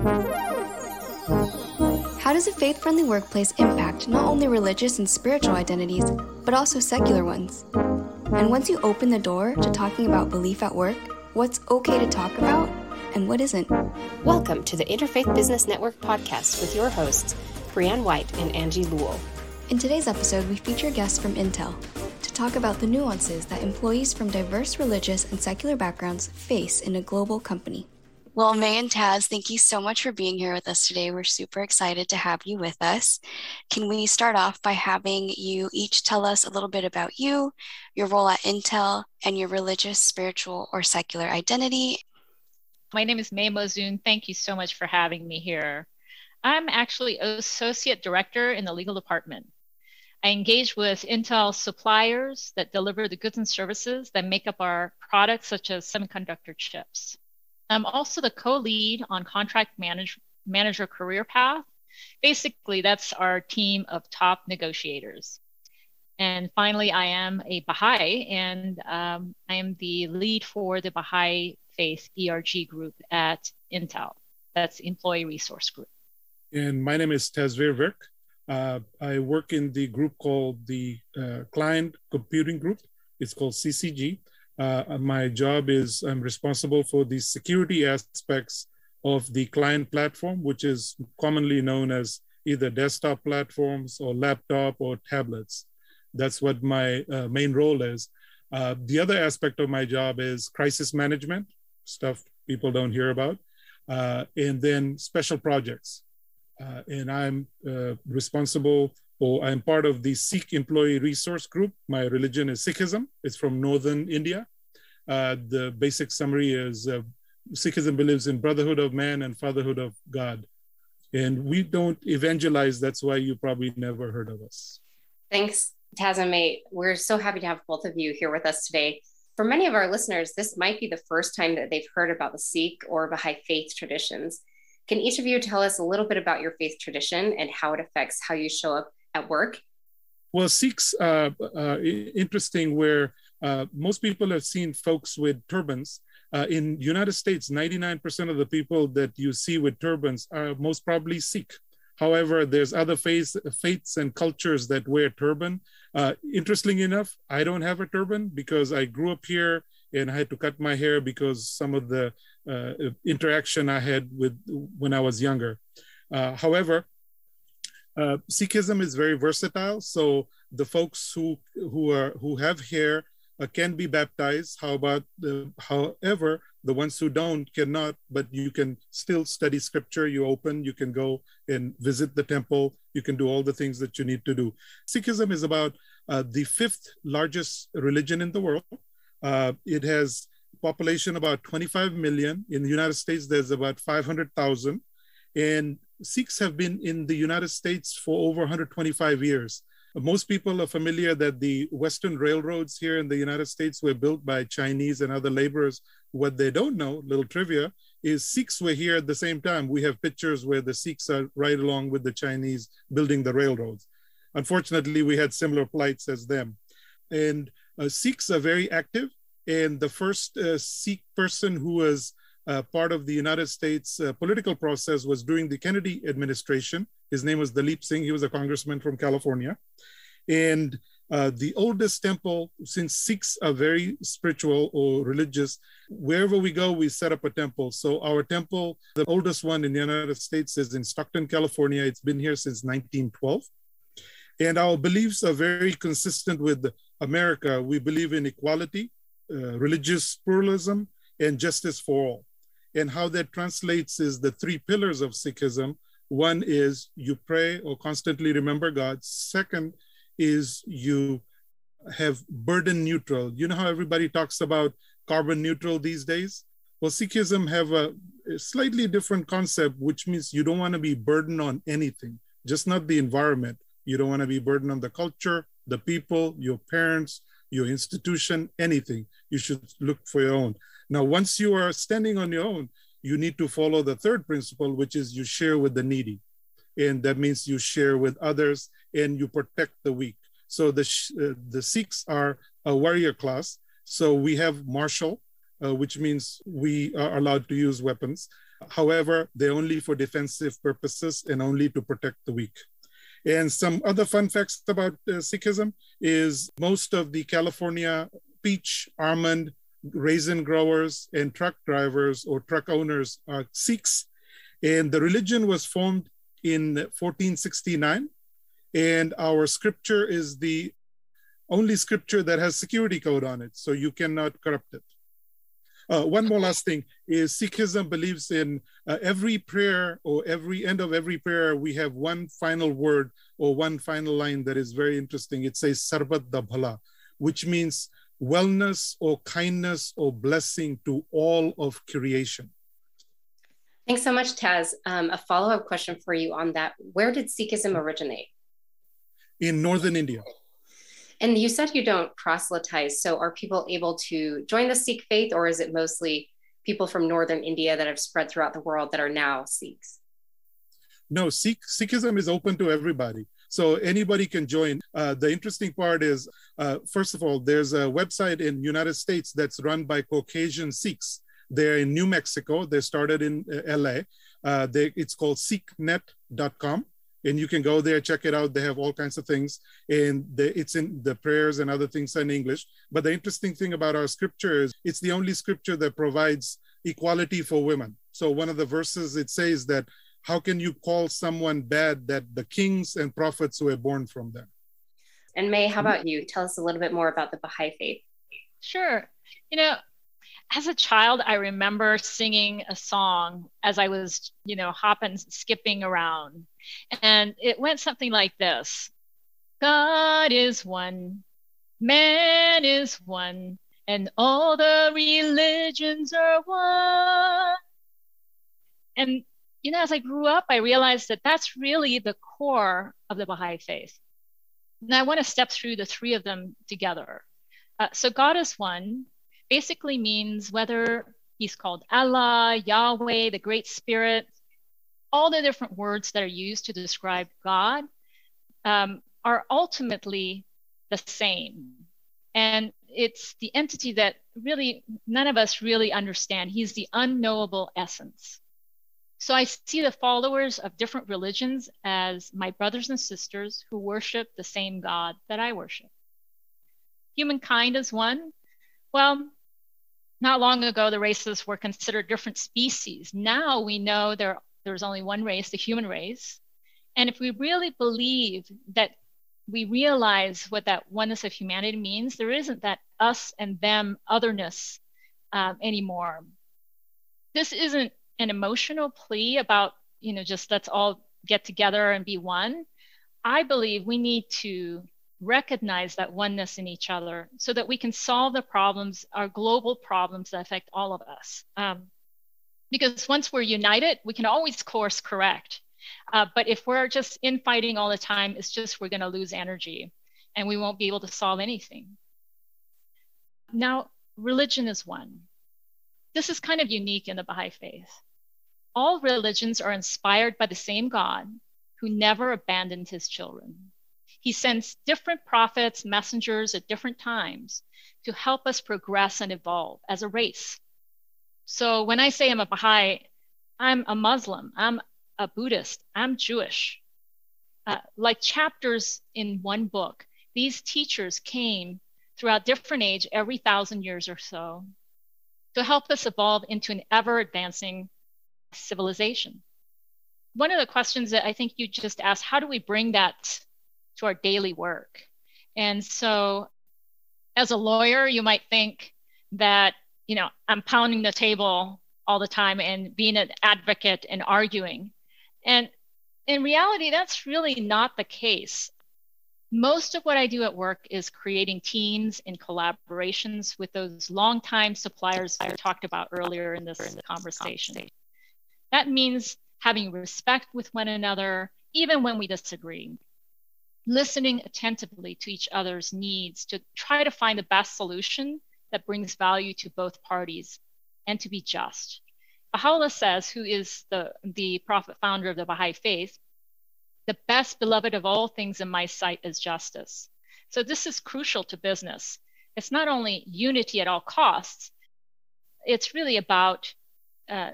How does a faith friendly workplace impact not only religious and spiritual identities, but also secular ones? And once you open the door to talking about belief at work, what's okay to talk about and what isn't? Welcome to the Interfaith Business Network podcast with your hosts, Brianne White and Angie Lewell. In today's episode, we feature guests from Intel to talk about the nuances that employees from diverse religious and secular backgrounds face in a global company. Well, May and Taz, thank you so much for being here with us today. We're super excited to have you with us. Can we start off by having you each tell us a little bit about you, your role at Intel, and your religious, spiritual, or secular identity? My name is May Mozoon. Thank you so much for having me here. I'm actually Associate Director in the legal department. I engage with Intel suppliers that deliver the goods and services that make up our products, such as semiconductor chips. I'm also the co-lead on contract manage, manager career path. Basically, that's our team of top negotiators. And finally, I am a Baha'i, and um, I am the lead for the Baha'i Faith ERG group at Intel. That's Employee Resource Group. And my name is Tazvir Virk. Uh, I work in the group called the uh, Client Computing Group. It's called CCG. Uh, my job is I'm responsible for the security aspects of the client platform, which is commonly known as either desktop platforms or laptop or tablets. That's what my uh, main role is. Uh, the other aspect of my job is crisis management, stuff people don't hear about, uh, and then special projects. Uh, and I'm uh, responsible or I'm part of the Sikh Employee Resource Group. My religion is Sikhism. It's from northern India. Uh, the basic summary is uh, Sikhism believes in brotherhood of man and fatherhood of God. And we don't evangelize. That's why you probably never heard of us. Thanks, Taz and May. We're so happy to have both of you here with us today. For many of our listeners, this might be the first time that they've heard about the Sikh or Baha'i faith traditions. Can each of you tell us a little bit about your faith tradition and how it affects how you show up at work? Well, Sikhs, uh, uh, interesting where uh, most people have seen folks with turbans. Uh, in United States, 99% of the people that you see with turbans are most probably Sikh. However, there's other faiths, faiths and cultures that wear turban. Uh, interestingly enough, I don't have a turban because I grew up here and I had to cut my hair because some of the uh, interaction I had with when I was younger. however, uh, Sikhism is very versatile. So the folks who who are who have hair uh, can be baptized. How about the, however the ones who don't cannot, but you can still study scripture. You open, you can go and visit the temple. You can do all the things that you need to do. Sikhism is about uh, the fifth largest religion in the world. Uh, it has population about 25 million. In the United States, there's about 500,000. And Sikhs have been in the United States for over 125 years. Most people are familiar that the Western railroads here in the United States were built by Chinese and other laborers. What they don't know, little trivia, is Sikhs were here at the same time. We have pictures where the Sikhs are right along with the Chinese building the railroads. Unfortunately, we had similar plights as them. And uh, Sikhs are very active. And the first uh, Sikh person who was uh, part of the United States uh, political process was during the Kennedy administration. His name was Dalip Singh. He was a congressman from California. And uh, the oldest temple, since Sikhs are very spiritual or religious, wherever we go, we set up a temple. So our temple, the oldest one in the United States, is in Stockton, California. It's been here since 1912. And our beliefs are very consistent with America. We believe in equality, uh, religious pluralism, and justice for all. And how that translates is the three pillars of Sikhism. One is you pray or constantly remember God. Second is you have burden neutral. You know how everybody talks about carbon neutral these days? Well, Sikhism have a, slightly different concept, which means you don't want to be burdened on anything, just not the environment. You don't want to be burdened on the culture, the people, your parents, your institution, anything. You should look for your own. Now, once you are standing on your own, you need to follow the third principle, which is you share with the needy. And that means you share with others and you protect the weak. So the, uh, the Sikhs are a warrior class. So we have martial, uh, which means we are allowed to use weapons. However, they're only for defensive purposes and only to protect the weak. And some other fun facts about uh, Sikhism is most of the California peach, almond, raisin growers, and truck drivers or truck owners are Sikhs. And the religion was formed in 1469. And our scripture is the only scripture that has security code on it, so you cannot corrupt it. Uh, one more last thing is Sikhism believes in uh, every prayer or every end of every prayer, we have one final word or one final line that is very interesting. It says Sarbat da Bhala, which means wellness or kindness or blessing to all of creation. Thanks so much, Taz. Um, a follow up question for you on that. Where did Sikhism originate? In northern India. And you said you don't proselytize. So are people able to join the Sikh faith, or is it mostly people from northern India that have spread throughout the world that are now Sikhs? No, Sikh, Sikhism is open to everybody. So anybody can join. Uh, the interesting part is, uh, first of all, there's a website in United States that's run by Caucasian Sikhs. They're in New Mexico. They started in uh, LA. Uh, they, it's called sikhnet.com and you can go there check it out they have all kinds of things and it's in the prayers and other things in english but the interesting thing about our scripture is it's the only scripture that provides equality for women so one of the verses it says that how can you call someone bad that the kings and prophets were born from them? And may how about you? Tell us a little bit more about the baha'i faith. Sure. You know as a child, I remember singing a song as I was, you know, hopping, skipping around. And it went something like this. God is one, man is one, and all the religions are one. And, you know, as I grew up, I realized that that's really the core of the Baha'i faith. And I want to step through the three of them together. Uh, so, God is one basically means whether he's called Allah, Yahweh, the Great Spirit, all the different words that are used to describe God um, are ultimately the same. And it's the entity that really none of us really understand. He's the unknowable essence. So I see the followers of different religions as my brothers and sisters who worship the same God that I worship. Humankind is one. Well, not long ago, the races were considered different species. Now we know there, there's only one race, the human race. And if we really believe that we realize what that oneness of humanity means, there isn't that us and them otherness um, anymore. This isn't an emotional plea about, you know, just let's all get together and be one. I believe we need to recognize that oneness in each other so that we can solve the problems, our global problems that affect all of us. Um, because once we're united, we can always course correct. Uh, but if we're just infighting all the time, it's just we're going to lose energy and we won't be able to solve anything. Now, religion is one. This is kind of unique in the Baha'i faith. All religions are inspired by the same God who never abandoned his children. He sends different prophets, messengers at different times to help us progress and evolve as a race. So when I say I'm a Baha'i, I'm a Muslim, I'm a Buddhist, I'm Jewish. Uh, like chapters in one book, these teachers came throughout different age every thousand years or so to help us evolve into an ever advancing civilization. One of the questions that I think you just asked, how do we bring that to our daily work. And so, as a lawyer, you might think that, you know, I'm pounding the table all the time and being an advocate and arguing. And in reality, that's really not the case. Most of what I do at work is creating teams and collaborations with those longtime suppliers I talked about earlier in this conversation. That means having respect with one another, even when we disagree listening attentively to each other's needs to try to find the best solution that brings value to both parties and to be just. Baha'u'llah says, who is the, the prophet founder of the Baha'i faith, the best beloved of all things in my sight is justice. So this is crucial to business. It's not only unity at all costs, it's really about uh,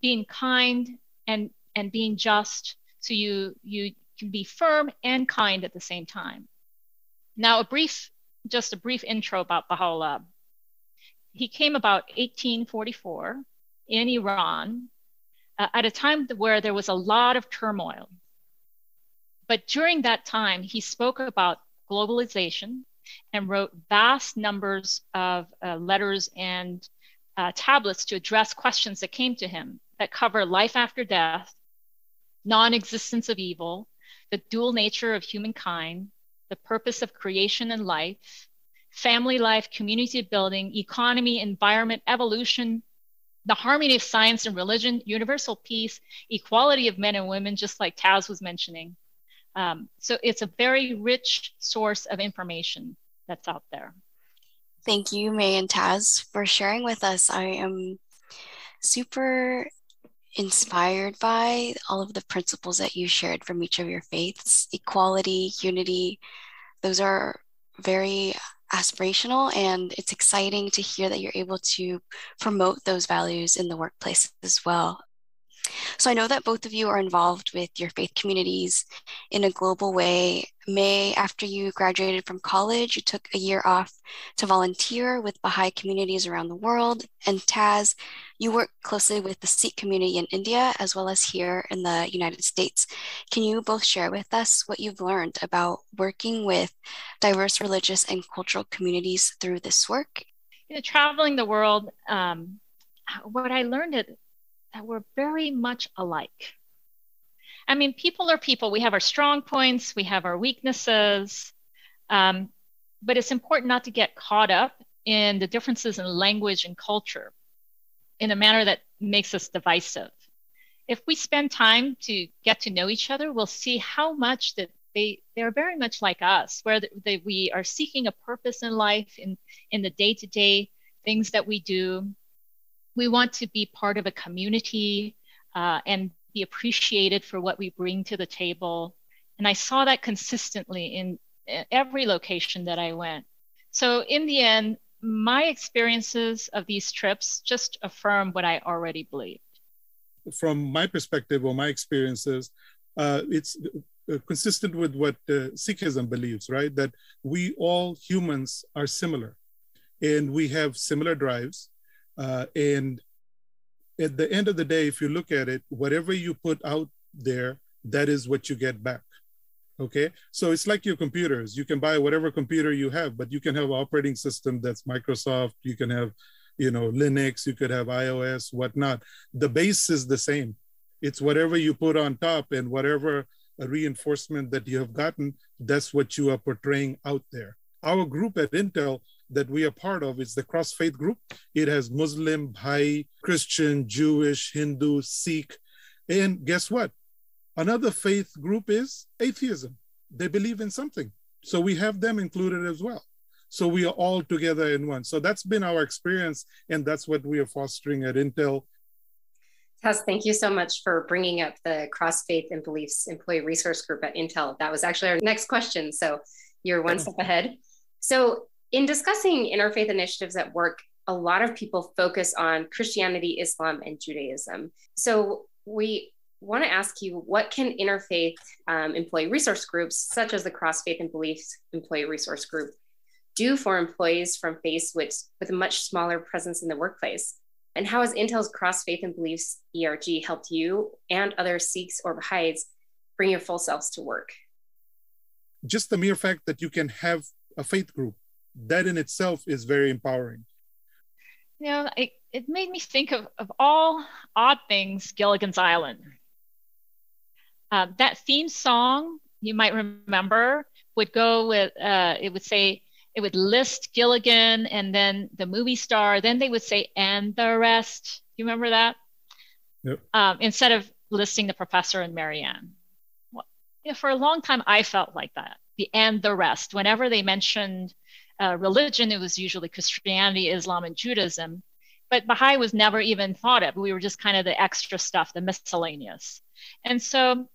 being kind and and being just so you you can be firm and kind at the same time. Now a brief just a brief intro about baha'u'llah. He came about 1844 in iran uh, at a time where there was a lot of turmoil. But during that time he spoke about globalization and wrote vast numbers of uh, letters and uh, tablets to address questions that came to him that cover life after death, non existence of evil, the dual nature of humankind, the purpose of creation and life, family life, community building, economy, environment, evolution, the harmony of science and religion, universal peace, equality of men and women, just like Taz was mentioning. Um, so it's a very rich source of information that's out there. Thank you, May and Taz, for sharing with us. I am super inspired by all of the principles that you shared from each of your faiths equality, unity. Those are very aspirational, and it's exciting to hear that you're able to promote those values in the workplace as well. So I know that both of you are involved with your faith communities in a global way. May, after you graduated from college, you took a year off to volunteer with Baha'i communities around the world. And Taz, you work closely with the Sikh community in India as well as here in the United States. Can you both share with us what you've learned about working with diverse religious and cultural communities through this work? You know, traveling the world, um, what I learned that we're very much alike. I mean, people are people. We have our strong points, we have our weaknesses, um, but it's important not to get caught up in the differences in language and culture in a manner that makes us divisive. If we spend time to get to know each other, we'll see how much that they they're very much like us, where they, we are seeking a purpose in life, in in the day to day things that we do, we want to be part of a community uh, and be appreciated for what we bring to the table. And I saw that consistently in every location that I went. So, in the end, my experiences of these trips just affirm what I already believed. From my perspective or my experiences, uh, it's uh, consistent with what uh, Sikhism believes, right? That we all humans are similar and we have similar drives uh, and at the end of the day, if you look at it, whatever you put out there, that is what you get back. Okay. So it's like your computers. You can buy whatever computer you have, but you can have operating system that's Microsoft. You can have, you know, Linux, you could have iOS, whatnot. The base is the same. It's whatever you put on top and whatever reinforcement that you have gotten, that's what you are portraying out there. Our group at Intel that we are part of is the cross faith group. It has Muslim, Bahai, Christian, Jewish, Hindu, Sikh. And guess what? Another faith group is atheism. They believe in something. So we have them included as well. So we are all together in one. So that's been our experience, and that's what we are fostering at Intel. Taz, thank you so much for bringing up the Cross Faith and Beliefs Employee Resource Group at Intel. That was actually our next question. So you're one step ahead. So in discussing interfaith initiatives at work, a lot of people focus on Christianity, Islam, and Judaism. So we want to ask you what can interfaith um, employee resource groups, such as the Cross Faith and Beliefs Employee Resource Group, do for employees from faiths with, with a much smaller presence in the workplace? And how has Intel's Cross Faith and Beliefs ERG helped you and other Sikhs or Baha'is bring your full selves to work? Just the mere fact that you can have a faith group that in itself is very empowering. You know, it, it made me think of, of all odd things Gilligan's Island. Uh, that theme song, you might remember, would go with, uh, it would say, it would list Gilligan and then the movie star. Then they would say, and the rest. You remember that? Yep. Um, instead of listing the professor and Mary Ann. Well, you know, for a long time, I felt like that. The and the rest. Whenever they mentioned uh, religion, it was usually Christianity, Islam, and Judaism. But Baha'i was never even thought of. We were just kind of the extra stuff, the miscellaneous. And so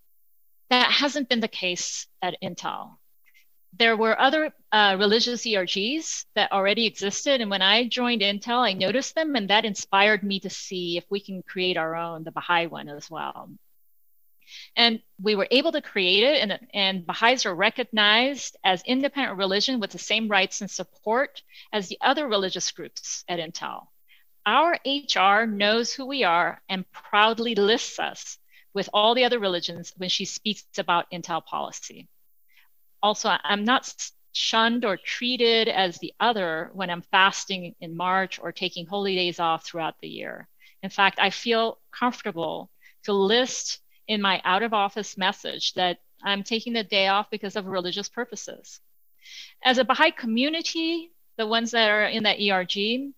that hasn't been the case at Intel. there were other uh, religious ERGs that already existed. And when I joined Intel, I noticed them, and that inspired me to see if we can create our own, the Baha'i one as well. And we were able to create it, and, and Baha'is are recognized as independent religion with the same rights and support as the other religious groups at Intel. Our HR knows who we are and proudly lists us with all the other religions when she speaks about Intel policy also i'm not shunned or treated as the other when i'm fasting in march or taking holy days off throughout the year in fact i feel comfortable to list in my out of office message that i'm taking the day off because of religious purposes. As a baha'i community the ones that are in the erg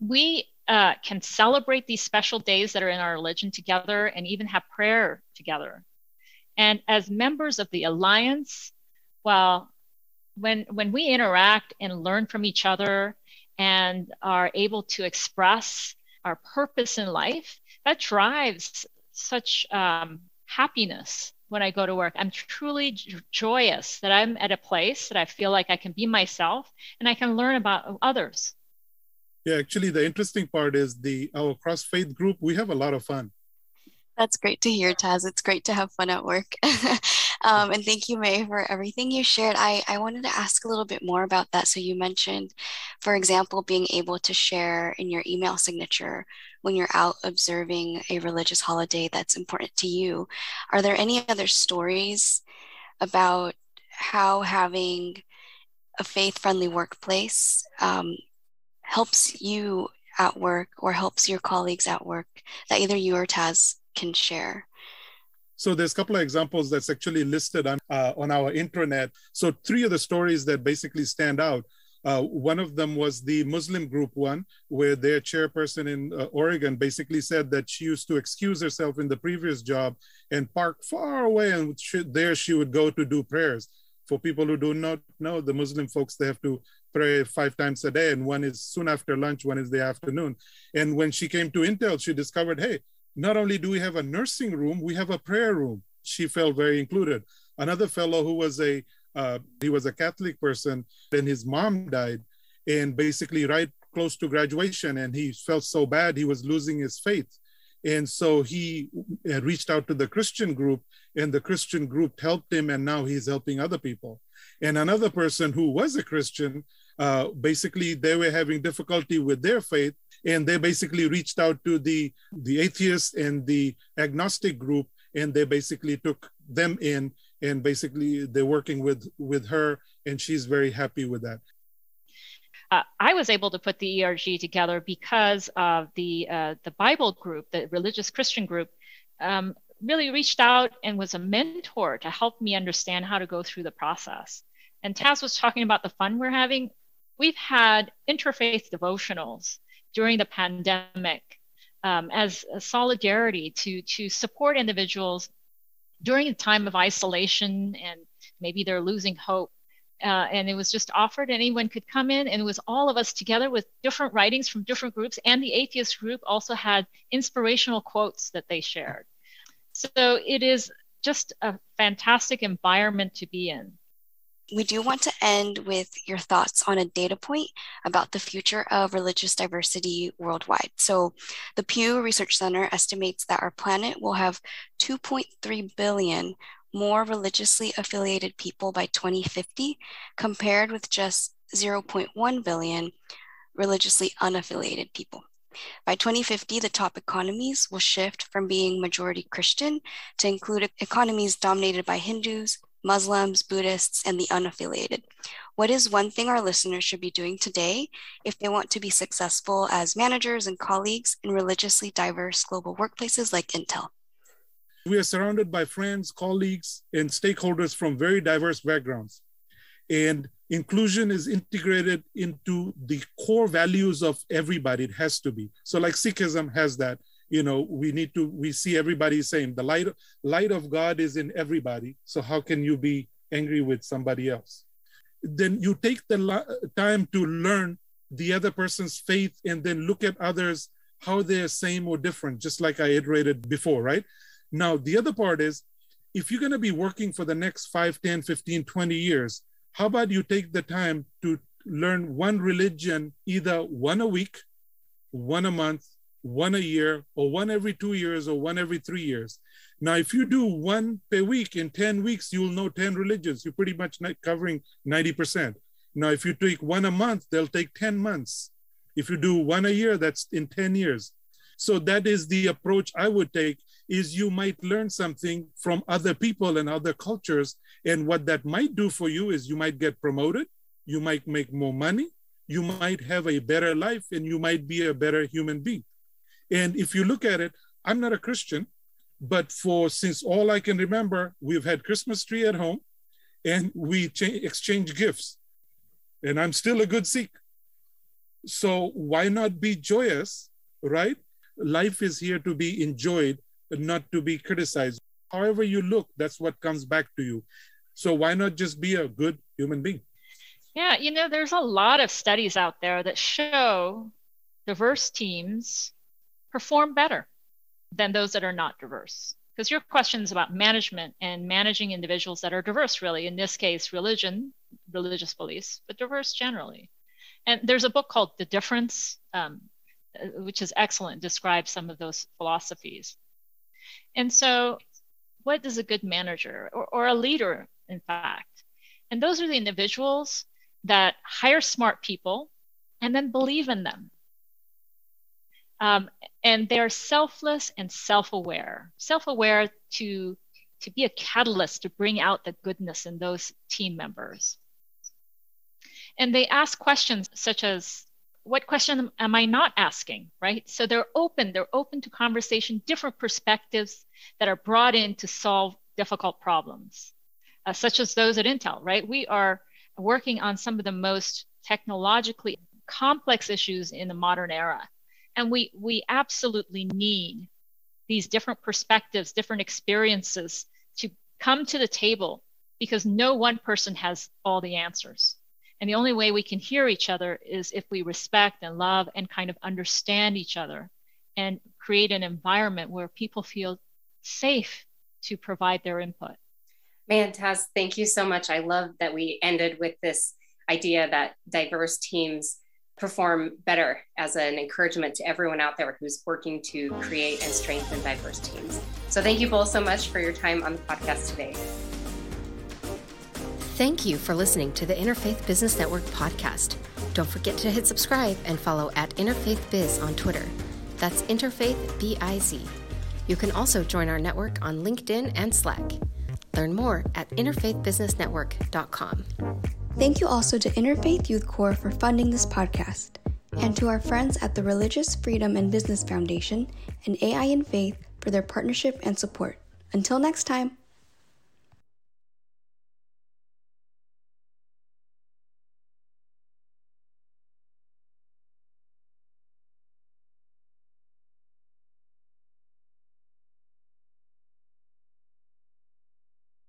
we uh, can celebrate these special days that are in our religion together and even have prayer together. And as members of the alliance well when when we interact and learn from each other and are able to express our purpose in life that drives such um, happiness when i go to work. I'm truly joyous that i'm at a place that i feel like i can be myself and i can learn about others. Yeah actually the interesting part is the our cross faith group we have a lot of fun that's great to hear taz it's great to have fun at work Um, and thank you, May, for everything you shared. I, I wanted to ask a little bit more about that. So you mentioned, for example, being able to share in your email signature when you're out observing a religious holiday that's important to you. Are there any other stories about how having a faith friendly workplace um, helps you at work or helps your colleagues at work that either you or Taz can share? So there's a couple of examples that's actually listed on, uh, on our intranet. So three of the stories that basically stand out. Uh, one of them was the Muslim group one, where their chairperson in uh, Oregon basically said that she used to excuse herself in the previous job and park far away, and she, there she would go to do prayers. For people who do not know, the Muslim folks, they have to pray five times a day, and one is soon after lunch, one is the afternoon. And when she came to Intel, she discovered, hey, not only do we have a nursing room, we have a prayer room. She felt very included. Another fellow who was a uh, he was a Catholic person, then his mom died, and basically right close to graduation, and he felt so bad he was losing his faith, and so he uh, reached out to the Christian group, and the Christian group helped him, and now he's helping other people. And another person who was a Christian, uh, basically they were having difficulty with their faith, and they basically reached out to the the atheist and the agnostic group and they basically took them in and basically they're working with with her and she's very happy with that uh, I was able to put the ERG together because of the uh, the Bible group, the religious Christian group, um, really reached out and was a mentor to help me understand how to go through the process. And Taz was talking about the fun we're having. We've had interfaith devotionals during the pandemic um, as a solidarity to, to support individuals during a time of isolation and maybe they're losing hope. Uh, and it was just offered anyone could come in and it was all of us together with different writings from different groups. And the atheist group also had inspirational quotes that they shared. So it is just a fantastic environment to be in we do want to end with your thoughts on a data point about the future of religious diversity worldwide. So, the Pew Research Center estimates that our planet will have 2.3 billion more religiously affiliated people by 2050, compared with just 0.1 billion religiously unaffiliated people. By 2050, the top economies will shift from being majority Christian to include economies dominated by Hindus, Muslims, Buddhists, and the unaffiliated. What is one thing our listeners should be doing today if they want to be successful as managers and colleagues in religiously diverse global workplaces like Intel? We are surrounded by friends, colleagues, and stakeholders from very diverse backgrounds. And inclusion is integrated into the core values of everybody. It has to be. So, like Sikhism has that you know we need to we see everybody same the light light of god is in everybody so how can you be angry with somebody else? Then you take the time to learn the other person's faith and then look at others how they're same or different just like i iterated before right? Now the other part is if you're going to be working for the next 5 10 15 20 years How about you take the time to learn one religion, either one a week, one a month, one a year, or one every two years, or one every three years. Now, if you do one per week in 10 weeks, you'll know 10 religions. You're pretty much covering 90%. Now, if you take one a month, they'll take 10 months. If you do one a year, that's in 10 years. So that is the approach I would take is you might learn something from other people and other cultures. And what that might do for you is you might get promoted, you might make more money, you might have a better life, and you might be a better human being. And if you look at it, I'm not a Christian, but for since all I can remember, we've had Christmas tree at home and we cha- exchange gifts. And I'm still a good Sikh. So why not be joyous, right? Life is here to be enjoyed, not to be criticized. However you look, that's what comes back to you. So why not just be a good human being? Yeah, you know, there's a lot of studies out there that show diverse teams perform better than those that are not diverse. Because your question is about management and managing individuals that are diverse, really. In this case, religion, religious beliefs, but diverse generally. And there's a book called The Difference, um, uh, which is excellent, describes some of those philosophies. And so, what is a good manager or, or a leader, in fact? And those are the individuals that hire smart people and then believe in them. Um, and they're selfless and self-aware, self-aware to to be a catalyst to bring out the goodness in those team members. And they ask questions such as, what question am I not asking? Right. So they're open, they're open to conversation, different perspectives that are brought in to solve difficult problems, uh, such as those at Intel, right? We are working on some of the most technologically complex issues in the modern era. And we, we absolutely need these different perspectives, different experiences to come to the table because no one person has all the answers. And the only way we can hear each other is if we respect and love and kind of understand each other and create an environment where people feel safe to provide their input. Man, Taz, thank you so much. I love that we ended with this idea that diverse teams perform better as an encouragement to everyone out there who's working to create and strengthen diverse teams. So, thank you both so much for your time on the podcast today. Thank you for listening to the Interfaith Business Network podcast. Don't forget to hit subscribe and follow at Interfaith Biz on Twitter. That's Interfaith B I Z. You can also join our network on LinkedIn and Slack. Learn more at interfaithbusinessnetwork.com. Thank you also to Interfaith Youth Core for funding this podcast, and to our friends at the Religious Freedom and Business Foundation and AI and Faith for their partnership and support. Until next time.